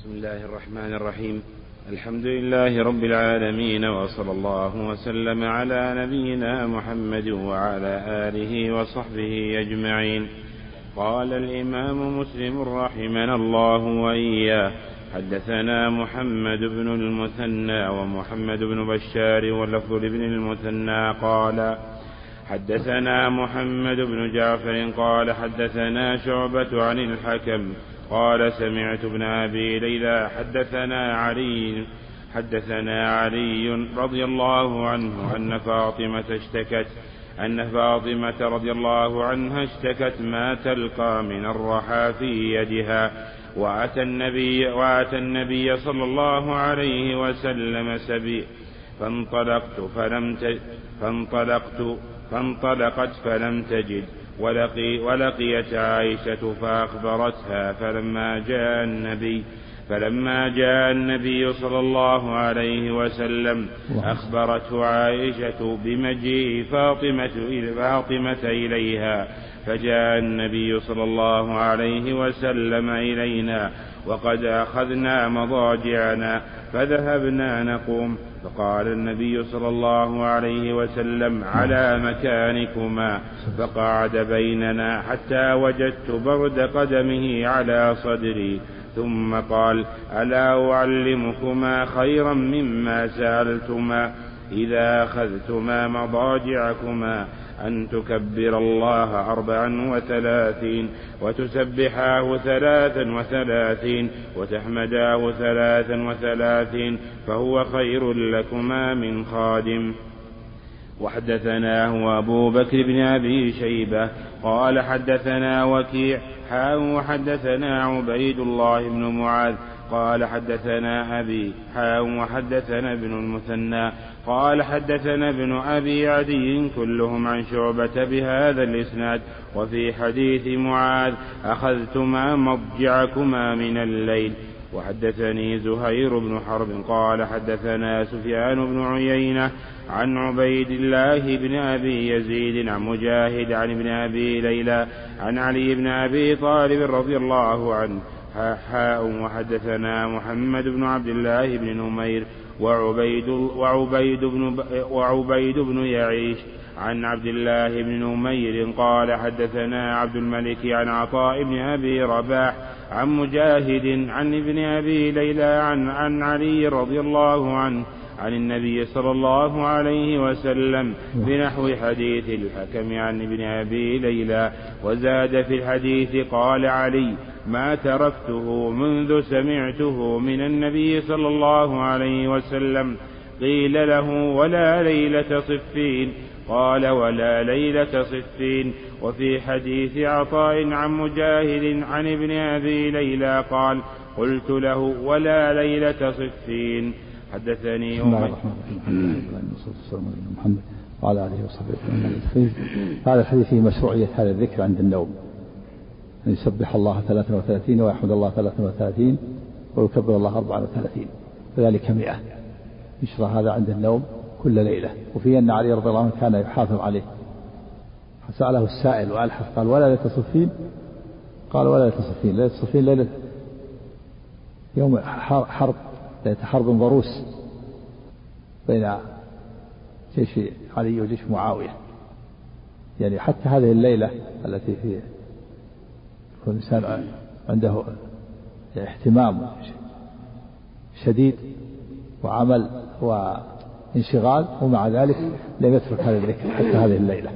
بسم الله الرحمن الرحيم. الحمد لله رب العالمين وصلى الله وسلم على نبينا محمد وعلى آله وصحبه أجمعين. قال الإمام مسلم رحمنا الله وإياه حدثنا محمد بن المثنى ومحمد بن بشار واللفظ لابن المثنى. قال حدثنا محمد بن جعفر قال حدثنا شعبة عن الحكم قال سمعت ابن أبي ليلى حدثنا علي حدثنا علي رضي الله عنه أن فاطمة اشتكت أن فاطمة رضي الله عنها اشتكت ما تلقى من الرحى في يدها وأتى النبي وأتى النبي صلى الله عليه وسلم سبي فانطلقت فلم ت... فانطلقت فانطلقت فلم تجد ولقي ولقيت عائشة فأخبرتها فلما جاء النبي فلما جاء النبي صلى الله عليه وسلم أخبرته عائشة بمجيء فاطمة فاطمة إليها فجاء النبي صلى الله عليه وسلم إلينا وقد أخذنا مضاجعنا فذهبنا نقوم فقال النبي صلى الله عليه وسلم على مكانكما فقعد بيننا حتى وجدت برد قدمه على صدري. ثم قال ألا أعلمكما خيرا مما سألتما إذا أخذتما مضاجعكما أن تكبر الله أربعا وثلاثين وتسبحاه ثلاثا وثلاثين وتحمداه ثلاثا وثلاثين فهو خير لكما من خادم. وحدثناه أبو بكر بن أبي شيبة قال حدثنا وكيع حاء وحدثنا عبيد الله بن معاذ قال حدثنا أبي حاء وحدثنا ابن المثنى قال حدثنا ابن أبي عدي كلهم عن شعبة بهذا الإسناد وفي حديث معاذ أخذتما مضجعكما من الليل. وحدثني زهير بن حرب قال حدثنا سفيان بن عيينة عن عبيد الله بن أبي يزيد عن مجاهد عن ابن أبي ليلى عن علي بن أبي طالب رضي الله عنه. حاء وحدثنا محمد بن عبد الله بن نمير وعبيد, وعبيد, بن وعبيد بن يعيش عن عبد الله بن نمير قال حدثنا عبد الملك عن عطاء بن أبي رباح عن مجاهد عن ابن أبي ليلى عن عن علي رضي الله عنه عن النبي صلى الله عليه وسلم بنحو حديث الحكم عن ابن أبي ليلى وزاد في الحديث قال علي ما تركته منذ سمعته من النبي صلى الله عليه وسلم. قيل له ولا ليلة صفين. قال ولا ليلة صفين. وفي حديث عطاء عن مجاهد عن ابن أبي ليلى قال قلت له ولا ليلة صفين. حدثني بسم الله الرحمن الرحيم. محمد وعلى وصحبه أجمعين. هذا الحديث فيه مشروعية هذا الذكر عند النوم. أن يسبح الله 33 ويحمد الله 33 ويكبر الله 34 فذلك 100 يشرع هذا عند النوم كل ليلة. وفي أن علي رضي الله عنه كان يحافظ عليه. فسأله السائل وألحف قال ولا ليلة صفين؟ قال ولا ليلة صفين. ليلة صفين ليلة يوم حرب ليلة حرب ضروس بين جيش علي وجيش معاوية. يعني حتى هذه الليلة التي في يكون الإنسان عنده اهتمام شديد وعمل وانشغال ومع ذلك لم يترك هذا الذكر حتى هذه الليلة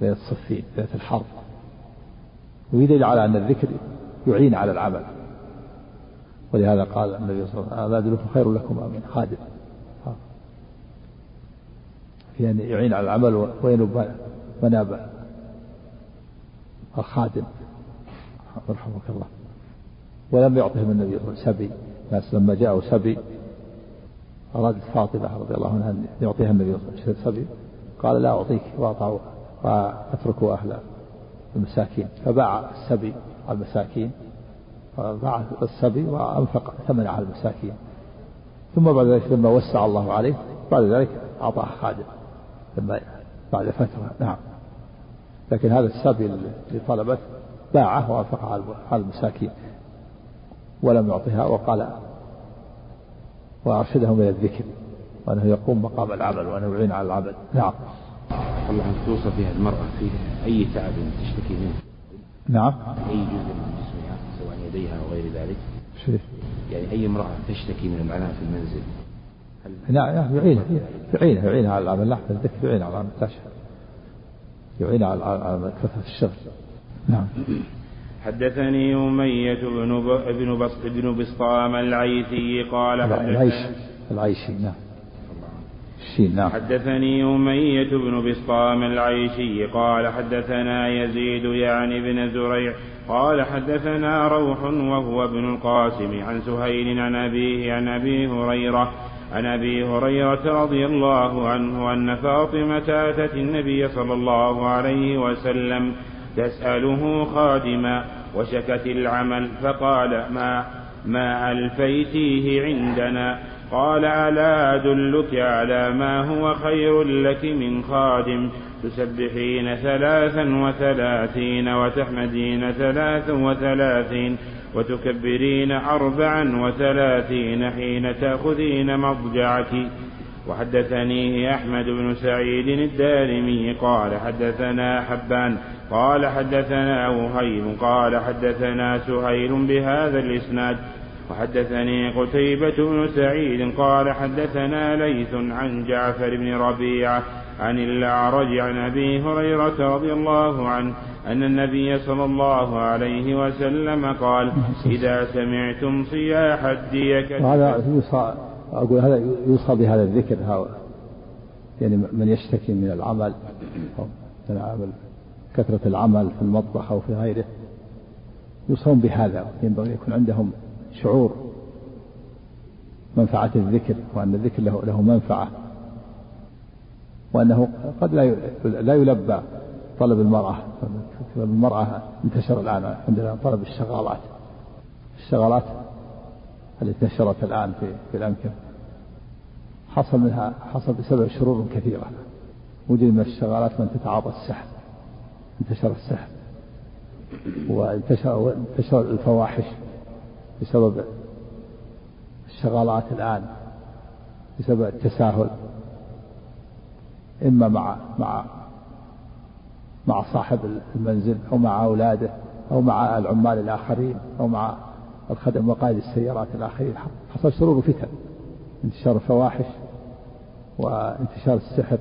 ليلة الصفين ليلة الحرب. ويدل على أن الذكر يعين على العمل. ولهذا قال النبي صلى الله عليه وسلم ألا أدلكم خير لكم من خادم. يعني يعين على العمل وينب مناب الخادم. رحمك الله. ولم يعطهم النبي سبي. الناس لما جاءوا سبي أرادت فاطمة رضي الله عنها أن يعطيها النبي سبي. قال لا أعطيك وأعطاه وأتركوا أهل المساكين. فباع السبي على المساكين. باع السبي وأنفق ثمن على المساكين. ثم بعد ذلك لما وسع الله عليه بعد ذلك أعطاه خادم. لما بعد فترة نعم. لكن هذا السبي اللي طلبته باعه وأنفقه على المساكين ولم يعطها وقال وأرشدهم إلى الذكر وأنه يقوم مقام العمل وأنه يعين على العمل. نعم. الله أن توصف بها المرأة في أي تعب تشتكي منه. نعم. أي جزء من جسمها سواء يديها أو غير ذلك. شريف. يعني أي امرأة تشتكي من العناء في المنزل؟ نعم يعينها. يعينها. يعينها على العمل. لا الذكر يعينها على العمل. لا شك يعينها على كثرة الشغل. نعم. حدثني أمية بن ب... بن بن بسطام العيثي قال العيش العيشي نعم. نعم. حدثني أمية بن بسطام العيشي قال حدثنا يزيد يعني بن زريع قال حدثنا روح وهو ابن القاسم عن سهيل عن أبيه عن أبي هريرة عن أبي هريرة رضي الله عنه أن فاطمة أتت النبي صلى الله عليه وسلم تسأله خادما وشكت العمل فقال ما ما ألفيتيه عندنا؟ قال ألا أدلك على ما هو خير لك من خادم. تسبحين ثلاثا وثلاثين وتحمدين ثلاثا وثلاثين وتكبرين أربعا وثلاثين حين تأخذين مضجعك وحدثنيه أحمد بن سعيد الدارمي قال حدثنا حبان قال حدثنا وهيب قال حدثنا سهيل بهذا الإسناد. وحدثني قتيبة بن سعيد قال حدثنا ليث عن جعفر بن ربيعة عن الأعرج عن أبي هريرة رضي الله عنه أن النبي صلى الله عليه وسلم قال إذا سمعتم صياح الديك وهذا يوصى أقول هذا يوصى بهذا الذكر يعني من يشتكي من العمل من العمل. كثرة العمل في المطبخ أو في غيره يوصون بهذا ينبغي يكون عندهم شعور منفعة الذكر وأن الذكر له له منفعة وأنه قد لا لا يلبى طلب المرأة. طلب المرأة انتشر الآن عندنا طلب الشغالات. الشغالات التي انتشرت الآن في في الأمكنة. حصل منها حصل بسبب شرور كثيرة. وجد من الشغالات من تتعاطى السحر. انتشر السحر وانتشر انتشر الفواحش بسبب الشغالات الآن بسبب التساهل إما مع مع مع صاحب المنزل أو مع أولاده أو مع العمال الآخرين أو مع الخدم وقائد السيارات الآخرين حصل شرور فتن انتشار الفواحش وانتشار السحر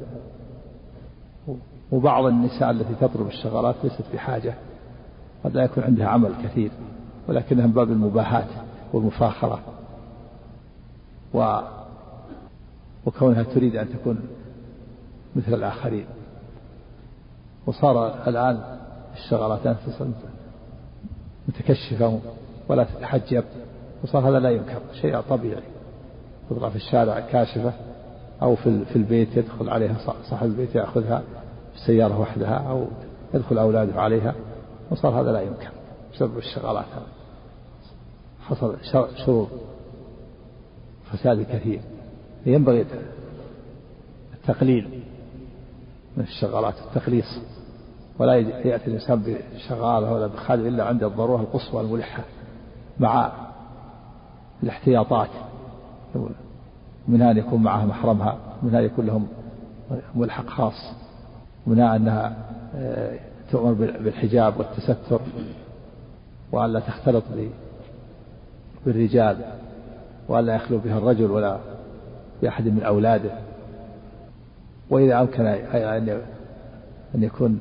وبعض النساء التي تطلب الشغلات ليست بحاجة قد لا يكون عندها عمل كثير ولكنها من باب المباهاة والمفاخرة. و وكونها تريد أن تكون مثل الآخرين. وصار الآن الشغلات متكشفة ولا تتحجب وصار هذا لا ينكر شيء طبيعي. تضرب في الشارع كاشفة أو في في البيت يدخل عليها صاحب البيت يأخذها في السيارة وحدها أو يدخل أولاده عليها وصار هذا لا ينكر بسبب الشغلات. حصل شرور فساد كثير. ينبغي التقليل من الشغالات التخليص. ولا يأتي الإنسان بشغالة ولا بخادم إلا عند الضرورة القصوى الملحة مع الاحتياطات. منها أن يكون معها محرمها منها أن يكون لهم ملحق خاص. منها أنها آه، تؤمر بالحجاب والتستر وأن لا تختلط بالرجال وأن لا يخلو بها الرجل ولا بأحد من أولاده. وإذا أمكن أن يكون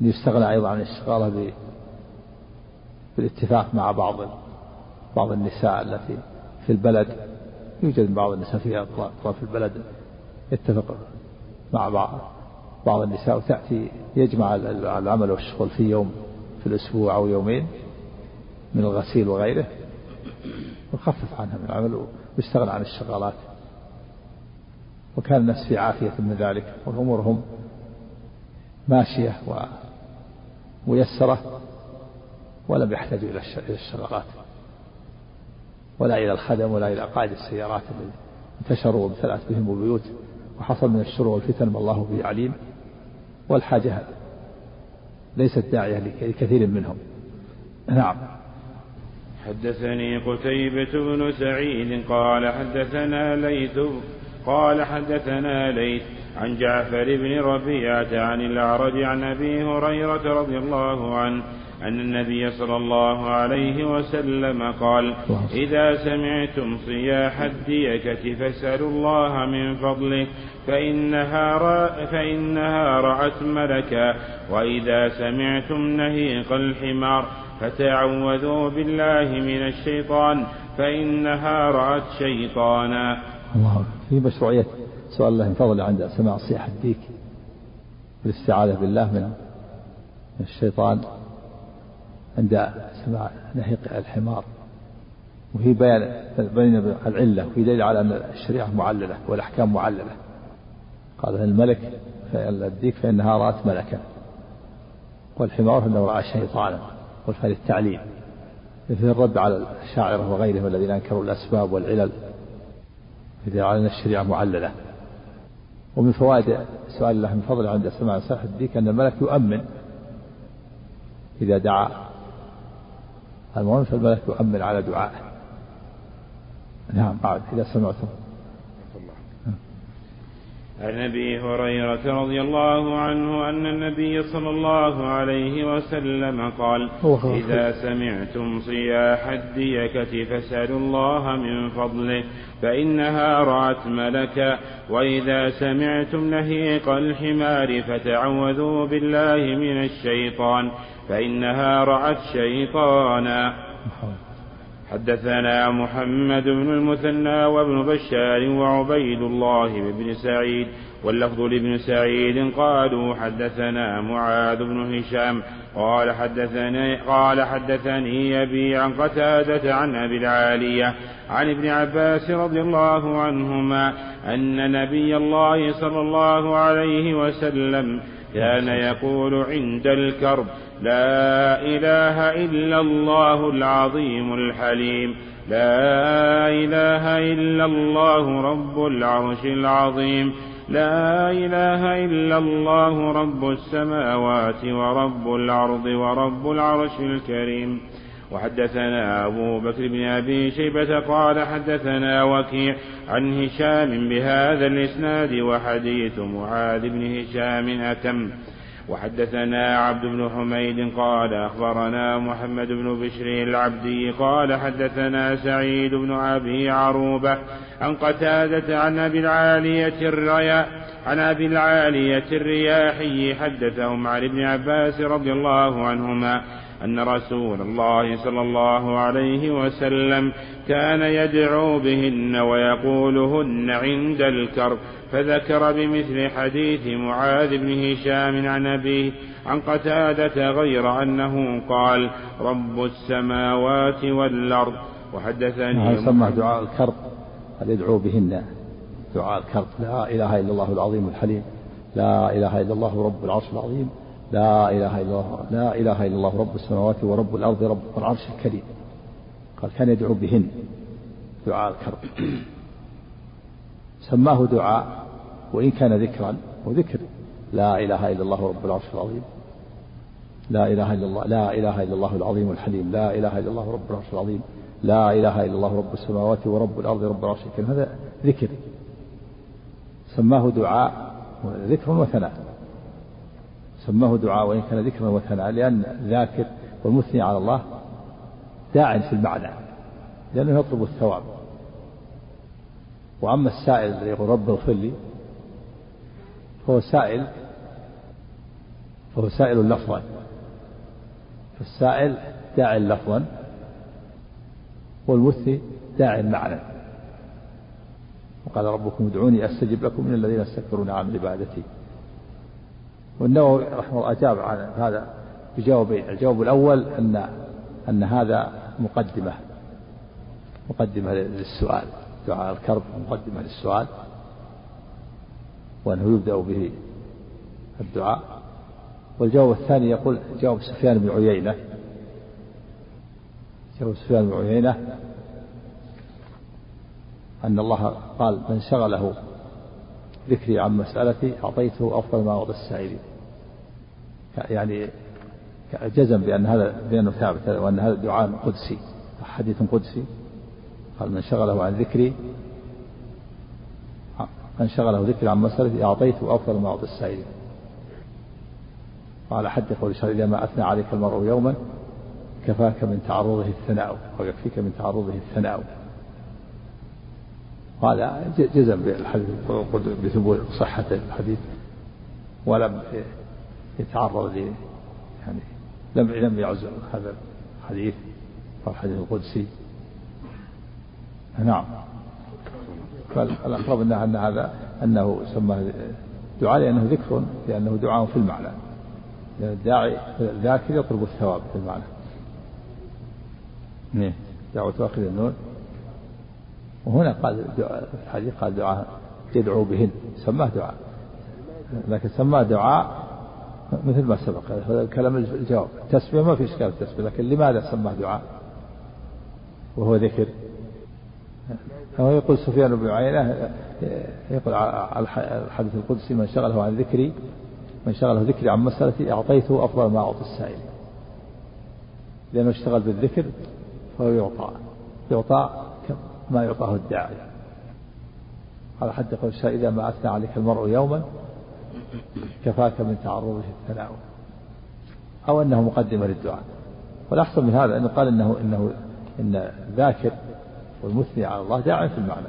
أن يستغنى أيضا عن الاشتغال بالاتفاق مع بعض بعض النساء التي في البلد. يوجد بعض النساء في أطراف البلد يتفق مع بعض. بعض النساء وتأتي يجمع العمل والشغل في يوم في الأسبوع أو يومين من الغسيل وغيره ويخفف عنها من العمل ويستغنى عن الشغالات. وكان الناس في عافية من ذلك وأمورهم ماشية وميسرة ولم يحتاجوا إلى الشغالات. ولا إلى الخدم ولا إلى قائد السيارات الذي انتشروا وامتلأت بهم البيوت وحصل من الشرور والفتن ما الله به عليم. والحاجة ليست داعية لكثير منهم. نعم. حدثني قتيبة بن سعيد قال حدثنا ليث قال حدثنا ليث عن جعفر بن ربيعة عن الأعرج عن أبي هريرة رضي الله عنه أن النبي صلى الله عليه وسلم قال إذا سمعتم صياح الديكة فاسألوا الله من فضله فإنها, رأ فإنها رأت ملكا وإذا سمعتم نهيق الحمار فتعوذوا بالله من الشيطان فإنها رأت شيطانا. الله في مشروعية سؤال الله من فضله عند سماع صياح الديك والاستعاذة بالله من الشيطان. عند سماع نهيق الحمار. وفي بيان بين العلة وفي دليل على أن الشريعة معللة والأحكام معللة. قال الملك الديك فإنها رأت ملكا. والحمار فإنه رأى شيطانا والفعل التعليل. في الرد على الشاعرة وغيرهم الذين أنكروا الأسباب والعلل. في على أن الشريعة معللة. ومن فوائد سؤال الله من فضله عند سماع صاحب الديك أن الملك يؤمن إذا دعا المهم فالملك يؤمن على دعائه. نعم بعد إذا سمعتم. عن أبي هريرة رضي الله عنه أن النبي صلى الله عليه وسلم قال إذا سمعتم صياح الديكة فاسألوا الله من فضله فإنها رأت ملكا وإذا سمعتم نهيق الحمار فتعوذوا بالله من الشيطان فإنها رأت شيطانا. حدثنا محمد بن المثنى وابن بشار وعبيد الله بن سعيد واللفظ لابن سعيد قالوا حدثنا معاذ بن هشام قال حدثني قال حدثني أبي عن قتادة عن أبي العالية عن ابن عباس رضي الله عنهما أن نبي الله صلى الله عليه وسلم كان يقول عند الكرب لا إله إلا الله العظيم الحليم لا إله إلا الله رب العرش العظيم لا إله إلا الله رب السماوات ورب الأرض ورب العرش الكريم. وحدثنا أبو بكر بن أبي شيبة قال حدثنا وكيع عن هشام بهذا الإسناد وحديث معاذ بن هشام أتم. وحدثنا عبد بن حميد قال أخبرنا محمد بن بشر العبدي قال حدثنا سعيد بن أبي عروبة عن قتادة عن أبي العالية الرياء عن أبي العالية الرياحي حدثهم عن ابن عباس رضي الله عنهما أن رسول الله صلى الله عليه وسلم كان يدعو بهن ويقولهن عند الكرب فذكر بمثل حديث معاذ بن هشام عن أبيه عن قتادة غير أنه قال رب السماوات والأرض وحدثني سمى دعاء الكرب قال يدعو بهن؟ دعاء الكرب لا إله إلا الله العظيم الحليم لا إله إلا الله رب العرش العظيم. لا إله إلا الله لا إله إلا الله رب السماوات ورب الأرض رب العرش الكريم. قال كان يدعو بهن. دعاء الكرب. سماه دعاء وإن كان ذكرا وذكر لا إله إلا الله رب العرش العظيم. لا إله إلا الله لا إله إلا الله العظيم الحليم. لا إله إلا الله رب العرش العظيم. لا إله إلا الله رب السماوات ورب الأرض رب العرش الكريم. هذا ذكر. سماه دعاء ذكر وثناء. سماه دعاء وإن كان ذكرا وثناء لأن الذاكر والمثني على الله داع في المعنى لأنه يطلب الثواب. وأما السائل الذي يقول رب اغفر لي فهو سائل فهو سائل لفظا. فالسائل داع لفظا والمثني داع معنى. وقال ربكم ادعوني أستجب لكم من الذين استكبرون عن عبادتي. والنووي رحمه الله أجاب عن هذا بجوابين الجواب الأول أن أن هذا مقدمة مقدمة للسؤال. دعاء الكرب مقدمة للسؤال. وأنه يبدأ به الدعاء. والجواب الثاني يقول جواب سفيان بن عيينة. جواب سفيان بن عيينة. أن الله قال من شغله ذكري عن مسألتي أعطيته أفضل ما أعطي السائلين. يعني جزم بأن هذا بأنه ثابت وأن هذا دعاء قدسي حديث قدسي. قال من شغله عن ذكري من شغله ذكري عن مسألتي أعطيته أفضل ما أعطي السائلين. قال حد قول الشهر إذا ما أثنى عليك المرء يوما كفاك من تعرضه الثناء ويكفيك من تعرضه الثناء. هذا جزم بالحديث بثبوت صحة الحديث. ولم يتعرض ل يعني لم لم يعزم هذا الحديث أو الحديث القدسي. نعم. فالأقرب أن أن هذا أنه سماه دعاء لأنه ذكر لأنه دعاء في المعنى. لأن الداعي الذاكر يطلب الثواب في المعنى. نعم. دعوة واخذ النون وهنا قال الحديث قال دعاء يدعو بهن. سماه دعاء. لكن سماه دعاء مثل ما سبق هذا كلام الجواب. تسمية ما في إشكال التسمية لكن لماذا سماه دعاء؟ وهو ذكر. هو يقول سفيان بن عيينة يقول على الحديث القدسي من شغله عن ذكري من شغله ذكري عن مسألتي أعطيته أفضل ما أعطي السائل. لأنه اشتغل بالذكر فهو يعطى. يعطى ما يعطاه الداعي. على حد قول إذا ما أثنى عليك المرء يوما كفاك من تعرضه الثناء أو أنه مقدمة للدعاء. والأحسن من هذا أنه قال إنه إنه إن الذاكر والمثني على الله داع في المعنى.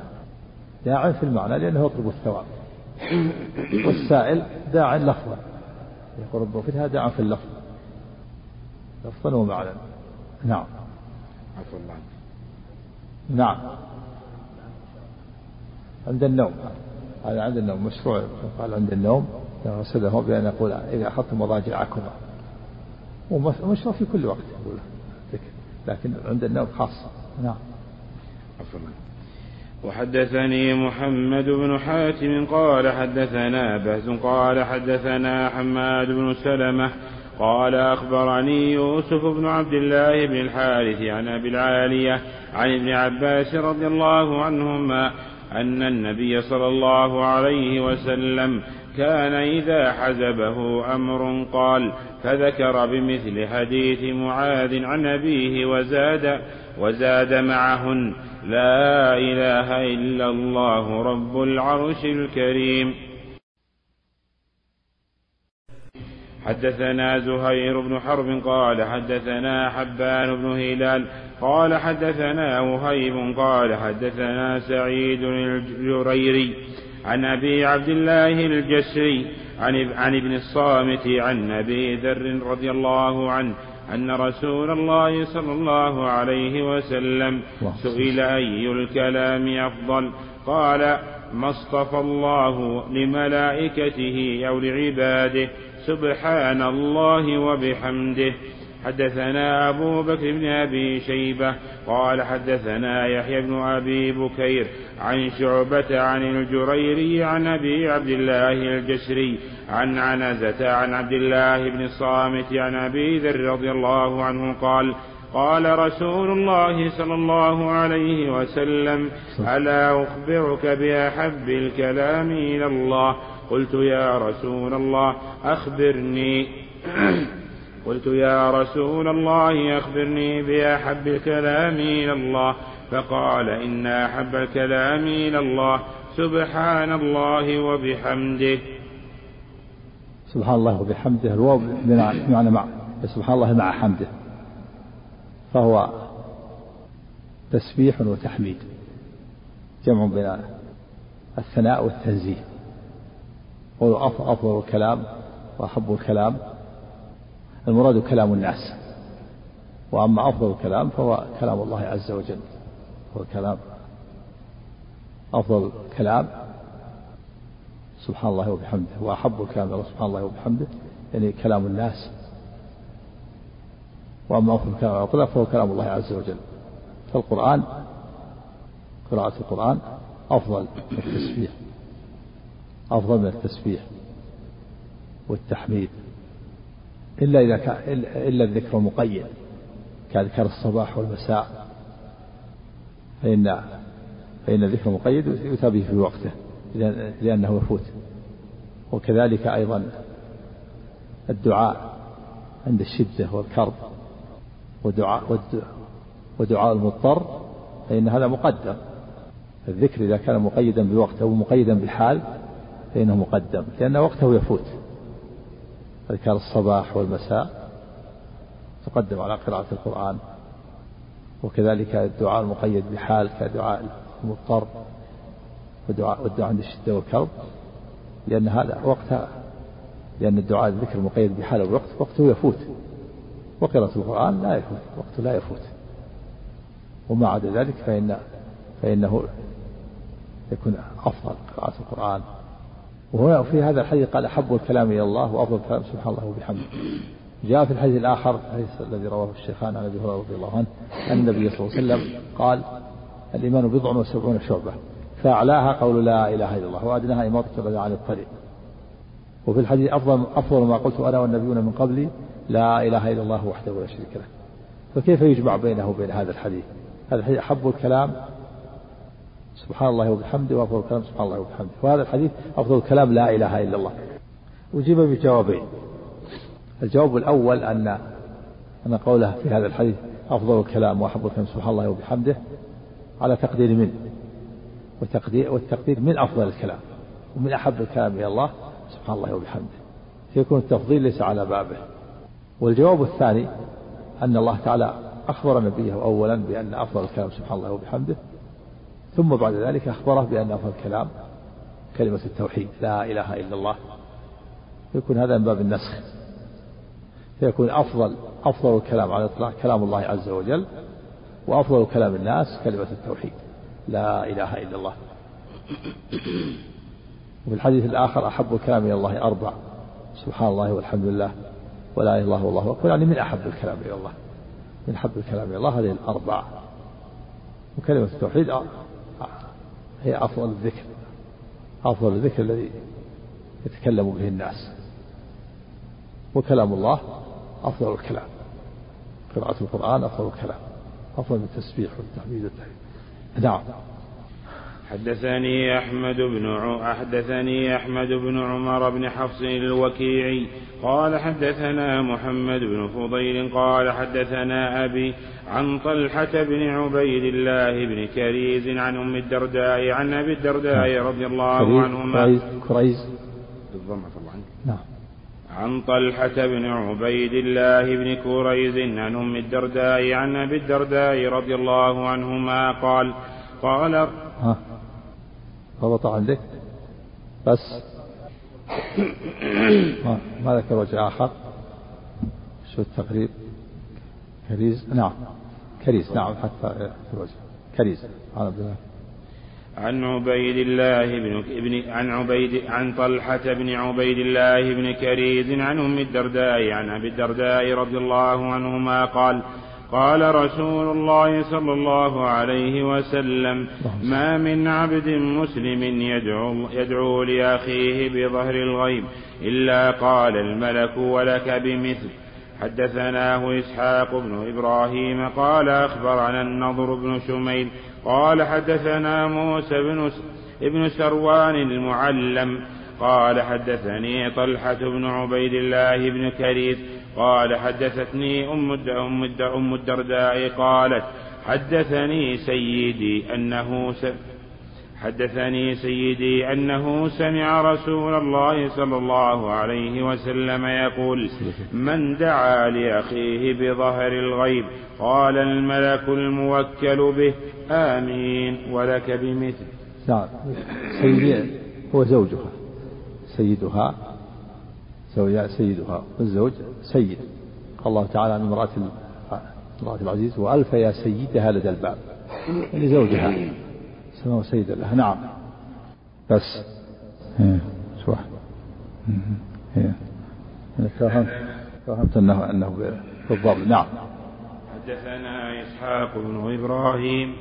داع في المعنى لأنه يطلب الثواب. والسائل داع لفظا يقول ربه فتها داع في اللفظ. لفظا ومعنى. نعم. عفوا الله نعم. عند النوم. هذا عند النوم. مشروع. قال عند النوم. غسله بأن يقول إذا أخذتم مضاجعكما ومشروع في كل وقت يقول لكن عند النوم خاصة. نعم. وحدثني محمد بن حاتم قال حدثنا بهز قال حدثنا حماد بن سلمة قال أخبرني يوسف بن عبد الله بن الحارث عن أبي العالية عن ابن عباس رضي الله عنهما أن النبي صلى الله عليه وسلم كان إذا حزبه أمر قال فذكر بمثل حديث معاذ عن أبيه وزاد وزاد معهن لا إله إلا الله رب العرش الكريم. حدثنا زهير بن حرب قال حدثنا حبان بن هلال قال حدثنا وهيب قال حدثنا سعيد الجريري عن أبي عبد الله الجسري عن عن ابن الصامت عن أبي ذر رضي الله عنه أن رسول الله صلى الله عليه وسلم سئل أي الكلام أفضل؟ قال ما اصطفى الله لملائكته أو لعباده سبحان الله وبحمده. حدثنا أبو بكر بن أبي شيبة قال حدثنا يحيى بن أبي بكير عن شعبة عن الجريري عن أبي عبد الله الجسري عن عنزة عن عبد الله بن الصامت عن أبي ذر رضي الله عنه قال قال رسول الله صلى الله عليه وسلم ألا أخبرك بأحب الكلام إلى الله؟ قلت يا رسول الله أخبرني. قلت يا رسول الله أخبرني بأحب الكلام إلى الله. فقال إن أحب الكلام إلى الله سبحان الله وبحمده. سبحان الله وبحمده الواو بمعنى مع سبحان الله مع حمده. فهو تسبيح وتحميد جمع بين الثناء والتنزيه. قولوا أفضل الكلام وأحب الكلام. المراد كلام الناس. وأما أفضل الكلام فهو كلام الله عز وجل. هو كلام أفضل كلام سبحان الله وبحمده وأحب الكلام سبحان الله وبحمده يعني كلام الناس. وأما أفضل الكلام على فهو كلام الله عز وجل. فالقرآن قراءة القرآن أفضل من التسبيح. أفضل من التسبيح والتحميد. إلا إذا كان إلا الذكر المقيد كأذكار الصباح والمساء. فإن فإن الذكر المقيد يؤتى به في وقته لأنه يفوت. وكذلك أيضا الدعاء عند الشدة والكرب ودعاء ودعاء المضطر فإن هذا مقدم. الذكر إذا كان مقيدا بوقت أو مقيدا بحال فإنه مقدم لأن وقته يفوت. أذكار الصباح والمساء تقدم على قراءة القرآن وكذلك الدعاء المقيد بحال كدعاء المضطر ودعاء والدعاء عند الشدة والكرب لأن هذا وقتها لأن الدعاء الذكر المقيد بحال الوقت وقته يفوت. وقراءة القرآن لا يفوت وقته لا يفوت. وما عدا ذلك فإن فإنه يكون أفضل قراءة القرآن. وهنا في هذا الحديث قال أحب الكلام إلى الله وأفضل الكلام سبحان الله وبحمده. جاء في الحديث الآخر الحديث الذي رواه الشيخان عن أبي هريرة رضي الله عنه أن النبي صلى الله عليه وسلم قال الإيمان بضع وسبعون شعبة فأعلاها قول لا إله إلا الله وأدناها إماطة الأذى عن الطريق. وفي الحديث أفضل أفضل ما قلت أنا والنبيون من قبلي لا إله إلا الله وحده لا شريك له. فكيف يجمع بينه وبين هذا الحديث؟ هذا الحديث أحب الكلام سبحان الله وبحمده وأفضل الكلام سبحان الله وبحمده. وهذا الحديث أفضل الكلام لا إله إلا الله. أجيب بجوابين. الجواب الأول أن أن قوله في هذا الحديث أفضل الكلام وأحب الكلام سبحان الله وبحمده على تقدير من؟ وتقدير والتقدير من أفضل الكلام ومن أحب الكلام إلى الله سبحان الله وبحمده. فيكون التفضيل ليس على بابه. والجواب الثاني أن الله تعالى أخبر نبيه أولا بأن أفضل الكلام سبحان الله وبحمده ثم بعد ذلك أخبره بأن أفضل الكلام كلمة التوحيد لا إله إلا الله. يكون هذا من باب النسخ. فيكون أفضل أفضل الكلام على الإطلاق كلام الله عز وجل وأفضل كلام الناس كلمة التوحيد. لا إله إلا الله. وفي الحديث الآخر أحب الكلام إلى الله أربع. سبحان الله والحمد لله. ولا إله إلا الله والله أكبر. يعني من أحب الكلام إلى الله؟ من أحب الكلام إلى الله هذه الأربع. وكلمة التوحيد هي أفضل الذكر أفضل الذكر الذي يتكلم به الناس. وكلام الله أفضل الكلام. قراءة القرآن أفضل الكلام أفضل من التسبيح والتحميد والتحميد. نعم. حدثني أحمد بن حدثني أحمد بن عمر بن حفص الوكيعي قال حدثنا محمد بن فضيل قال حدثنا أبي عن طلحة بن عبيد الله بن كريز عن أم الدرداء عن أبي الدرداء رضي الله عنهما كريز كريز. بالضمة نعم. عن طلحة بن عبيد الله بن كريز عن أم الدرداء عن أبي الدرداء رضي الله عنهما قال قال ها. ضبط عندك بس. ما, ما ذكر وجه آخر. شو التقريب؟ كريز نعم. كريز نعم حتى في الوجه. كريز عن عبد الله. عن عبيد الله بن ابن عن عبيد عن طلحة بن عبيد الله بن كريز عن أم الدرداء عن أبي الدرداء رضي الله عنهما قال قال رسول الله صلى الله عليه وسلم ما من عبد مسلم يدعو, يدعو لأخيه بظهر الغيب إلا قال الملك ولك بمثل. حدثناه إسحاق بن إبراهيم قال أخبرنا النضر بن شميل قال حدثنا موسى بن ابن سروان المعلم قال حدثني طلحة بن عبيد الله بن كريث قال حدثتني أم أم الدرداء قالت حدثني سيدي أنه. حدثني سيدي أنه سمع رسول الله صلى الله عليه وسلم يقول من دعا لأخيه بظهر الغيب قال الملك الموكل به آمين ولك بمثل نعم سيدي هو زوجها سيدها زوجها سيدها والزوج سيد. قال الله تعالى عن امرأة امرأة العزيز وألف يا سيدها لدى الباب يعني زوجها سماه سيدا لها نعم. بس. صح. فهمت فهمت انه أنه بالضبط. نعم. حدثنا إسحاق بن إبراهيم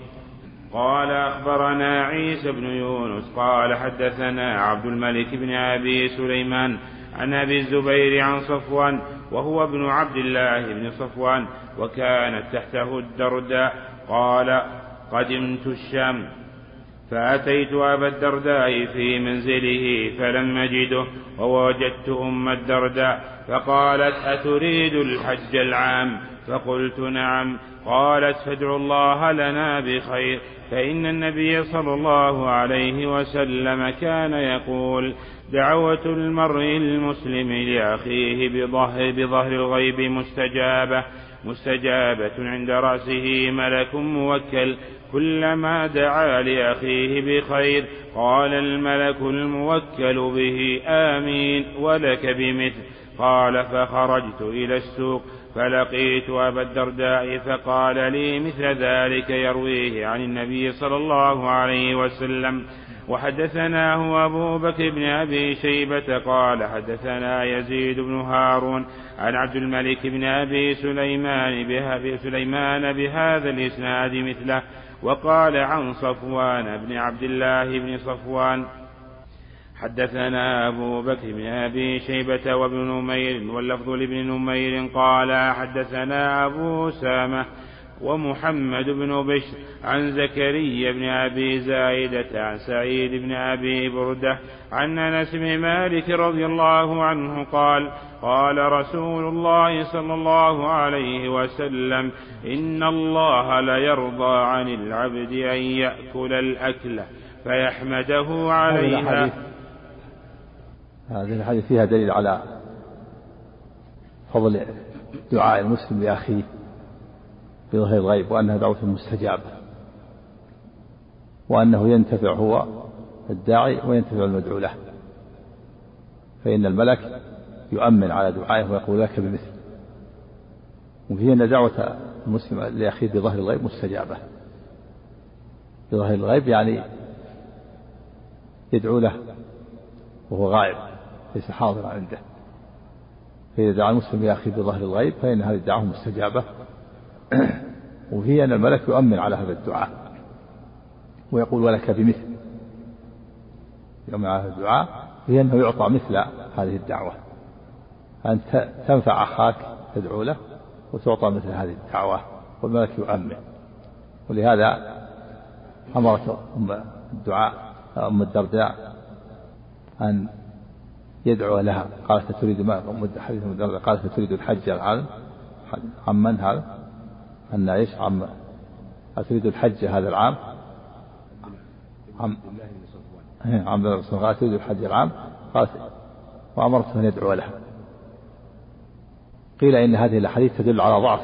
قال أخبرنا عيسى بن يونس قال حدثنا عبد الملك بن أبي سليمان عن أبي الزبير عن صفوان وهو ابن عبد الله بن صفوان وكانت تحته الدرداء. قال قدمت الشام فأتيت أبا الدرداء في منزله فلم أجده ووجدت أم الدرداء فقالت أتريد الحج العام؟ فقلت نعم. قالت فادعوا الله لنا بخير فإن النبي صلى الله عليه وسلم كان يقول دعوة المرء المسلم لأخيه بظهر, بظهر الغيب مستجابة. مستجابة عند رأسه ملك موكل. كلما دعا لأخيه بخير قال الملك الموكل به آمين ولك بمثل. قال فخرجت إلى السوق فلقيت أبا الدرداء فقال لي مثل ذلك يرويه عن النبي صلى الله عليه وسلم. وحدثناه أبو بكر بن أبي شيبة قال حدثنا يزيد بن هارون عن عبد الملك بن أبي سليمان بها سليمان بهذا الإسناد مثله وقال عن صفوان بن عبد الله بن صفوان حدثنا أبو بكر بن أبي شيبة وابن نمير واللفظ لابن نمير قال حدثنا أبو سامة ومحمد بن بشر عن زكريا بن أبي زايدة عن سعيد بن أبي بردة عن أنس بن مالك رضي الله عنه قال قال رسول الله صلى الله عليه وسلم إن الله ليرضى عن العبد أن يأكل الأكلة فيحمده عليها هذه الحديث فيها دليل على فضل دعاء المسلم لأخيه. بظهر الغيب وأنها دعوة مستجابة وأنه ينتفع هو الداعي وينتفع المدعو له فإن الملك يؤمن على دعائه ويقول لك بمثل وفيه أن دعوة المسلم لأخيه بظهر الغيب مستجابة بظهر الغيب يعني يدعو له وهو غائب ليس حاضرا عنده فإذا دعا المسلم لأخيه بظهر الغيب فإن هذه الدعوة مستجابة وفيه أن الملك يؤمن على هذا الدعاء. ويقول ولك بمثل. يؤمن على هذا الدعاء وهي أنه يعطى مثل هذه الدعوة. أن تنفع أخاك تدعو له وتعطى مثل هذه الدعوة والملك يؤمن. ولهذا أمرت أم الدعاء أم الدرداء أن يدعو لها. قالت تريد ما حديث أم الدرداء قالت تريد الحج العام عن من هذا؟ أن إيش عم أتريد الحج هذا العام؟ عم عم قال تريد الحج العام. قالت وأمرته أن يدعو لها. قيل إن هذه الأحاديث تدل على ضعف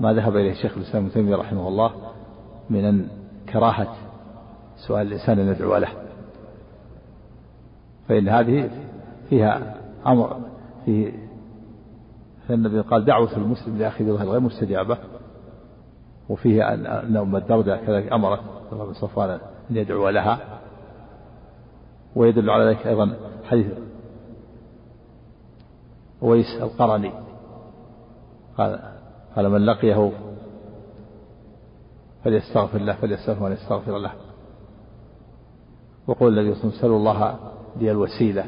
ما ذهب إليه الشيخ الإسلام ابن تيمية رحمه الله من كراهة سؤال الإنسان أن يدعو له. فإن هذه فيها أمر فيه فالنبي قال دعوة المسلم لأخيه بظهر غير مستجابة. وفيه أن أم الدرداء كذلك أمرت بن صفوان أن يدعو لها. ويدل على ذلك أيضا حديث ويس القرني. قال قال من لقيه فليستغفر له فليستغفر وليستغفر له. وقول الذي يصوم سلوا الله لي الوسيلة.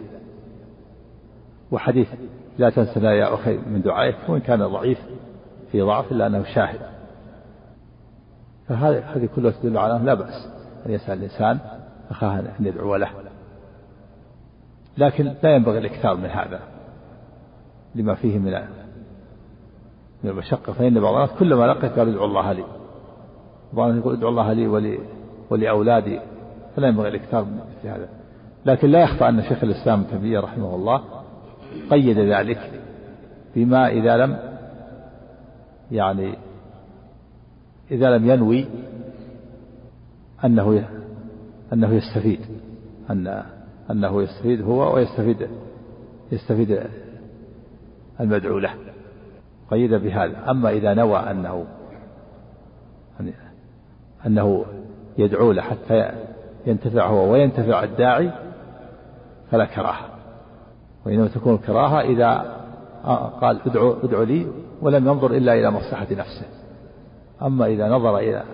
وحديث لا تنسنا يا أخي من دعائك وإن كان ضعيف في ضعف إلا أنه شاهد. فهذه هذه كلها تدل على لا بأس أن يسأل الإنسان أخاه أن يدعو له. لكن لا ينبغي الإكثار من هذا لما فيه من من المشقة. فإن بعض الناس كلما لقيت قال ادعو الله لي. بعض الناس يقول ادعو الله لي ولي ولأولادي. فلا ينبغي الإكثار من مثل هذا. لكن لا يخفى أن شيخ الإسلام ابن تيمية رحمه الله قيد ذلك بما إذا لم يعني إذا لم ينوي أنه أنه يستفيد أن أنه يستفيد هو ويستفيد يستفيد المدعو له. قيد بهذا. أما إذا نوى أنه أنه يدعو له حتى ينتفع هو وينتفع الداعي فلا كراهة. وإنما تكون الكراهة إذا قال ادعو ادعو لي ولم ينظر إلا إلى مصلحة نفسه. أما إذا نظر إلى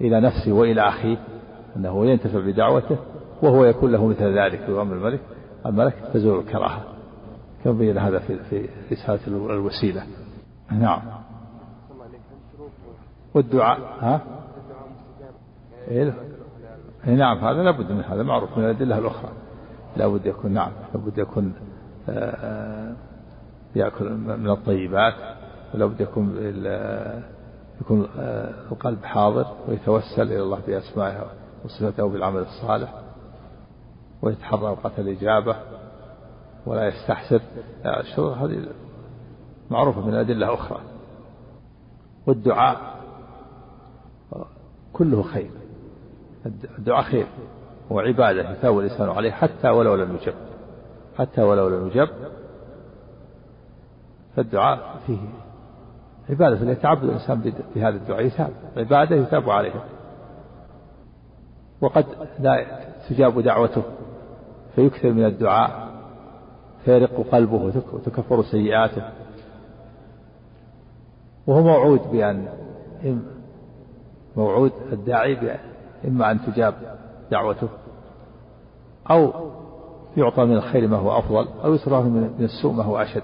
إلى نفسه وإلى أخيه أنه ينتفع بدعوته وهو يكون له مثل ذلك في أمر الملك الملك تزول الكراهة. كما بين هذا في في رسالة الوسيلة؟ نعم. والدعاء ها؟ إيه نعم هذا لابد من هذا معروف من الأدلة الأخرى. لابد يكون نعم لابد يكون آه، آه، يأكل من الطيبات لابد يكون يكون القلب حاضر ويتوسل إلى الله بأسمائه وصفته بالعمل الصالح ويتحرى وقت الإجابة ولا يستحسر. الشروط هذه معروفة من أدلة أخرى. والدعاء كله خير. الدعاء خير وعبادة يثاب الإنسان عليه حتى ولو لم يجب حتى ولو لم يجب. فالدعاء فيه عبادة يتعبد الإنسان بهذا الدعاء يثاب عبادة يثاب عليها. وقد لا تجاب دعوته فيكثر من الدعاء فيرق قلبه وتكفر سيئاته. وهو موعود بأن موعود الداعي بأن إما أن تجاب دعوته أو يعطى من الخير ما هو أفضل أو يصرف من السوء ما هو أشد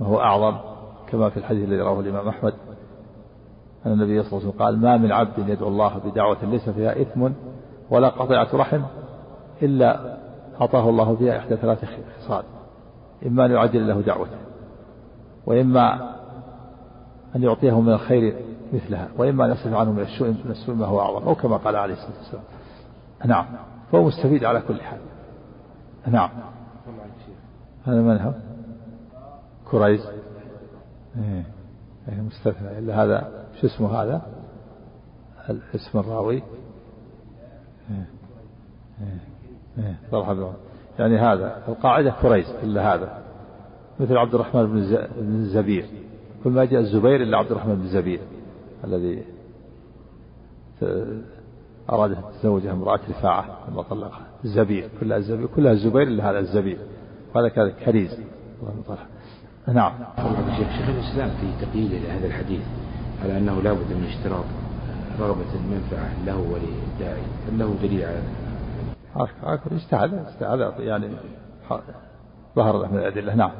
ما هو أعظم. كما في الحديث الذي رواه الإمام أحمد أن النبي صلى الله عليه وسلم قال ما من عبد يدعو الله بدعوة ليس فيها إثم ولا قطيعة رحم إلا أعطاه الله فيها إحدى ثلاث خصال إما أن يعجل له دعوته وإما أن يعطيه من الخير مثلها وإما أن يصرف عنه من السوء من السوء ما هو أعظم أو كما قال عليه الصلاة والسلام. نعم. فهو مستفيد على كل حال. نعم. هذا من هو كريز إيه. إيه مستثنى إلا هذا شو اسمه هذا اسم الراوي إيه. إيه. إيه. يعني هذا القاعدة كريز إلا هذا مثل عبد الرحمن بن الزبير كل ما جاء الزبير إلا عبد الرحمن بن الزبير الذي أراد أن تتزوجها امرأة رفاعة لما طلقها الزبير كلها الزبير كلها الزبير إلا هذا الزبير وهذا كان كريز الله شيخ شيخ الإسلام في تقييد هذا الحديث على أنه لا بد من اشتراط رغبة المنفعة له وللداعي هل له دليل على ذلك؟ اجتهد اجتهد يعني ظهر له من الأدلة. نعم.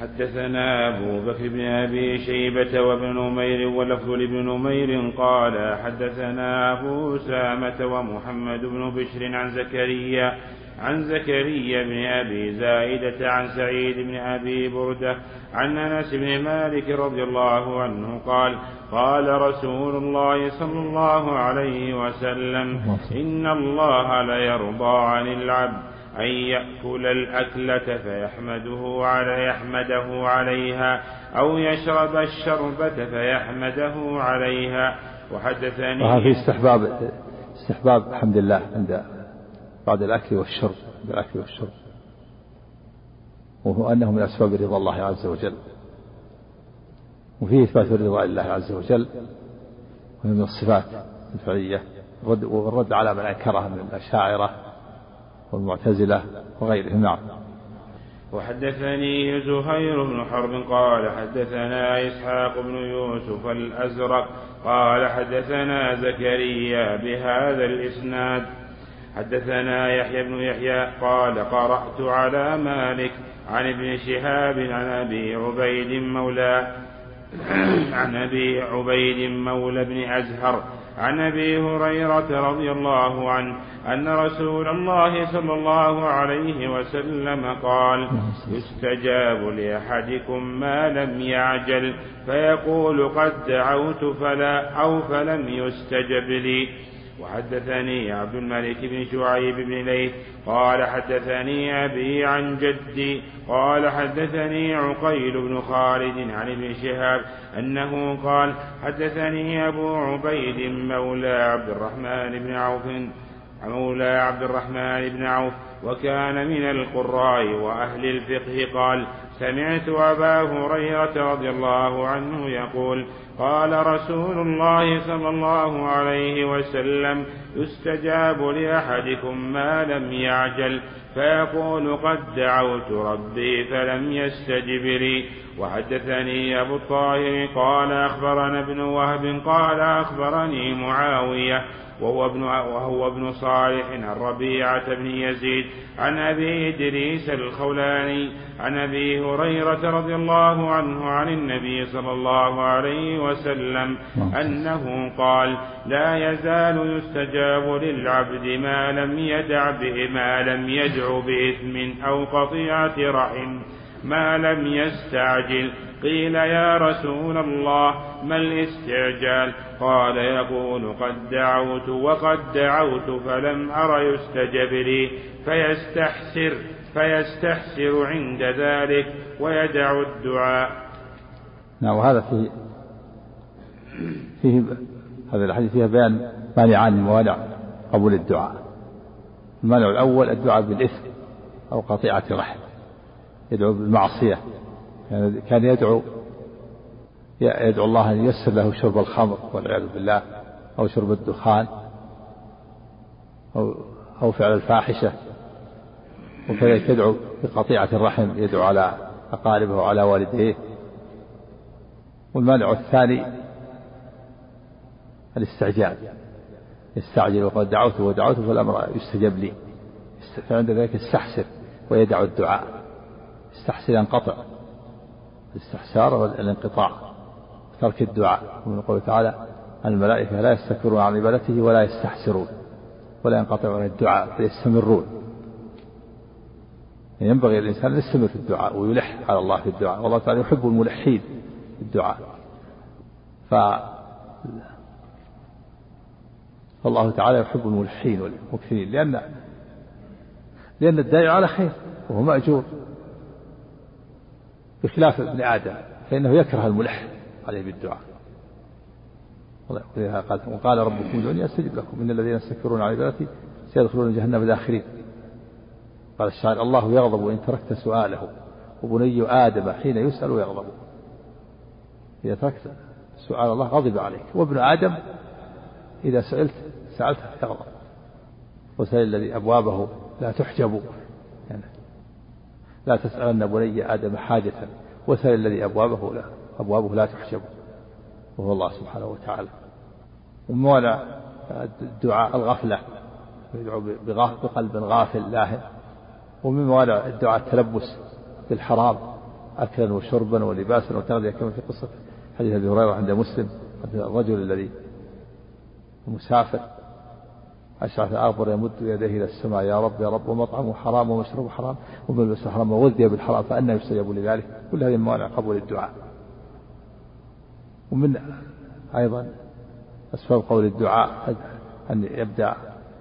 حدثنا أبو بكر بن أبي شيبة وابن نمير ولفظ لابن نمير قال حدثنا أبو أسامة ومحمد بن بشر عن زكريا عن زكريا بن أبي زائدة عن سعيد بن أبي بردة عن أنس بن مالك رضي الله عنه قال قال رسول الله صلى الله عليه وسلم إن الله ليرضى عن العبد أن يأكل الأكلة فيحمده على يحمده عليها أو يشرب الشربة فيحمده عليها. وحدثني وهذا في استحباب استحباب الحمد لله عند بعد الأكل والشرب عند الأكل والشرب. وهو أنه من أسباب رضا الله عز وجل. وفيه إثبات الرضا لله عز وجل وهي من الصفات الفعلية والرد على من أنكرها من الأشاعرة والمعتزلة وغيرهم. نعم. وحدثني زهير بن حرب قال حدثنا إسحاق بن يوسف الأزرق قال حدثنا زكريا بهذا الإسناد. حدثنا يحيى بن يحيى قال قرأت على مالك عن ابن شهاب عن أبي عبيد مولى عن أبي عبيد مولى بن أزهر عن أبي هريرة رضي الله عنه أن رسول الله صلى الله عليه وسلم قال يستجاب لأحدكم ما لم يعجل فيقول قد دعوت فلا أو فلم يستجب لي. وحدثني عبد الملك بن شعيب بن ليث قال حدثني أبي عن جدي قال حدثني عقيل بن خالد عن ابن شهاب أنه قال حدثني أبو عبيد مولى عبد الرحمن بن عوف مولى عبد الرحمن بن عوف وكان من القراء وأهل الفقه قال سمعت أبا هريرة رضي الله عنه يقول قال رسول الله صلى الله عليه وسلم يستجاب لأحدكم ما لم يعجل. فيقول قد دعوت ربي فلم يستجب لي. وحدثني أبو الطاهر قال أخبرنا ابن وهب قال أخبرني معاوية وهو ابن وهو ابن صالح عن ربيعة بن يزيد عن أبي إدريس الخولاني عن أبي هريرة رضي الله عنه عن النبي صلى الله عليه وسلم أنه قال لا يزال يستجاب للعبد ما لم يدع به ما لم يدع بإثم أو قطيعة رحم. ما لم يستعجل. قيل يا رسول الله ما الاستعجال؟ قال يقول قد دعوت وقد دعوت فلم أر يستجب لي. فيستحسر فيستحسر عند ذلك ويدع الدعاء. نعم وهذا فيه فيه هذا الحديث فيها بيان مانعان من موانع قبول الدعاء. المانع الأول الدعاء بالإثم أو قطيعة رحم يدعو بالمعصية يعني كان يدعو يدعو الله أن ييسر له شرب الخمر والعياذ بالله أو شرب الدخان أو أو فعل الفاحشة وكذلك يدعو بقطيعة الرحم يدعو على أقاربه وعلى والديه. والمانع الثاني الاستعجال. يستعجل وقد دعوته ودعوته فالأمر يستجب لي. فعند ذلك يستحسر ويدع الدعاء. يستحسر ينقطع. الاستحسار والانقطاع ترك الدعاء. ومن قوله تعالى الملائكة لا يستكبرون عن عبادته ولا يستحسرون ولا ينقطعون الدعاء فيستمرون ينبغي الإنسان أن يستمر في الدعاء ويلح على الله في الدعاء. والله تعالى يحب الملحين في الدعاء. ف فالله تعالى يحب الملحين والمكثرين لأن لأن الداعي على خير وهو مأجور بخلاف ابن آدم فإنه يكره الملح عليه بالدعاء. وقال ربكم ادعوني أستجب لكم إن الذين يستكبرون عن عبادتي سيدخلون جهنم داخرين. قال الشاعر الله يغضب إن تركت سؤاله وبني آدم حين يسأل يغضب. إذا تركت سؤال الله غضب عليك. وابن آدم إذا سالت سألته يغضب وسل الذي أبوابه لا تحجب؟ يعني لا تسألن بني آدم حاجة. وسل الذي أبوابه لا أبوابه لا تحجب؟ وهو الله سبحانه وتعالى. ومولا الدعاء الغفلة يدعو بقلب غافل لاهٍ ومن موانع الدعاء التلبس بالحرام أكلا وشربا ولباسا وتغذية كما في قصة حديث أبي هريرة عند مسلم الرجل الذي مسافر. أشعث أغبر يمد يديه إلى السماء. يا رب يا رب ومطعمه حرام ومشربه حرام وملبسه حرام وغذي بالحرام فأنا يستجاب لذلك. كل هذه موانع قبول الدعاء. ومن أيضا أسباب قول الدعاء أن يبدأ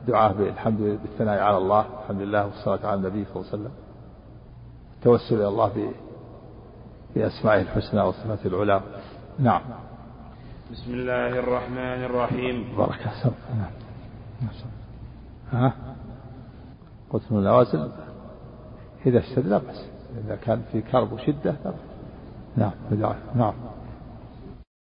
دعاء بالحمد بالثناء على الله الحمد لله والصلاة على النبي صلى الله عليه وسلم. التوسل إلى الله بأسمائه الحسنى وصفاته العلى. نعم. بسم الله الرحمن الرحيم. بارك الله نعم. ها؟ من النوازل إذا اشتد لا بأس. إذا كان في كرب وشدة لا نعم نعم.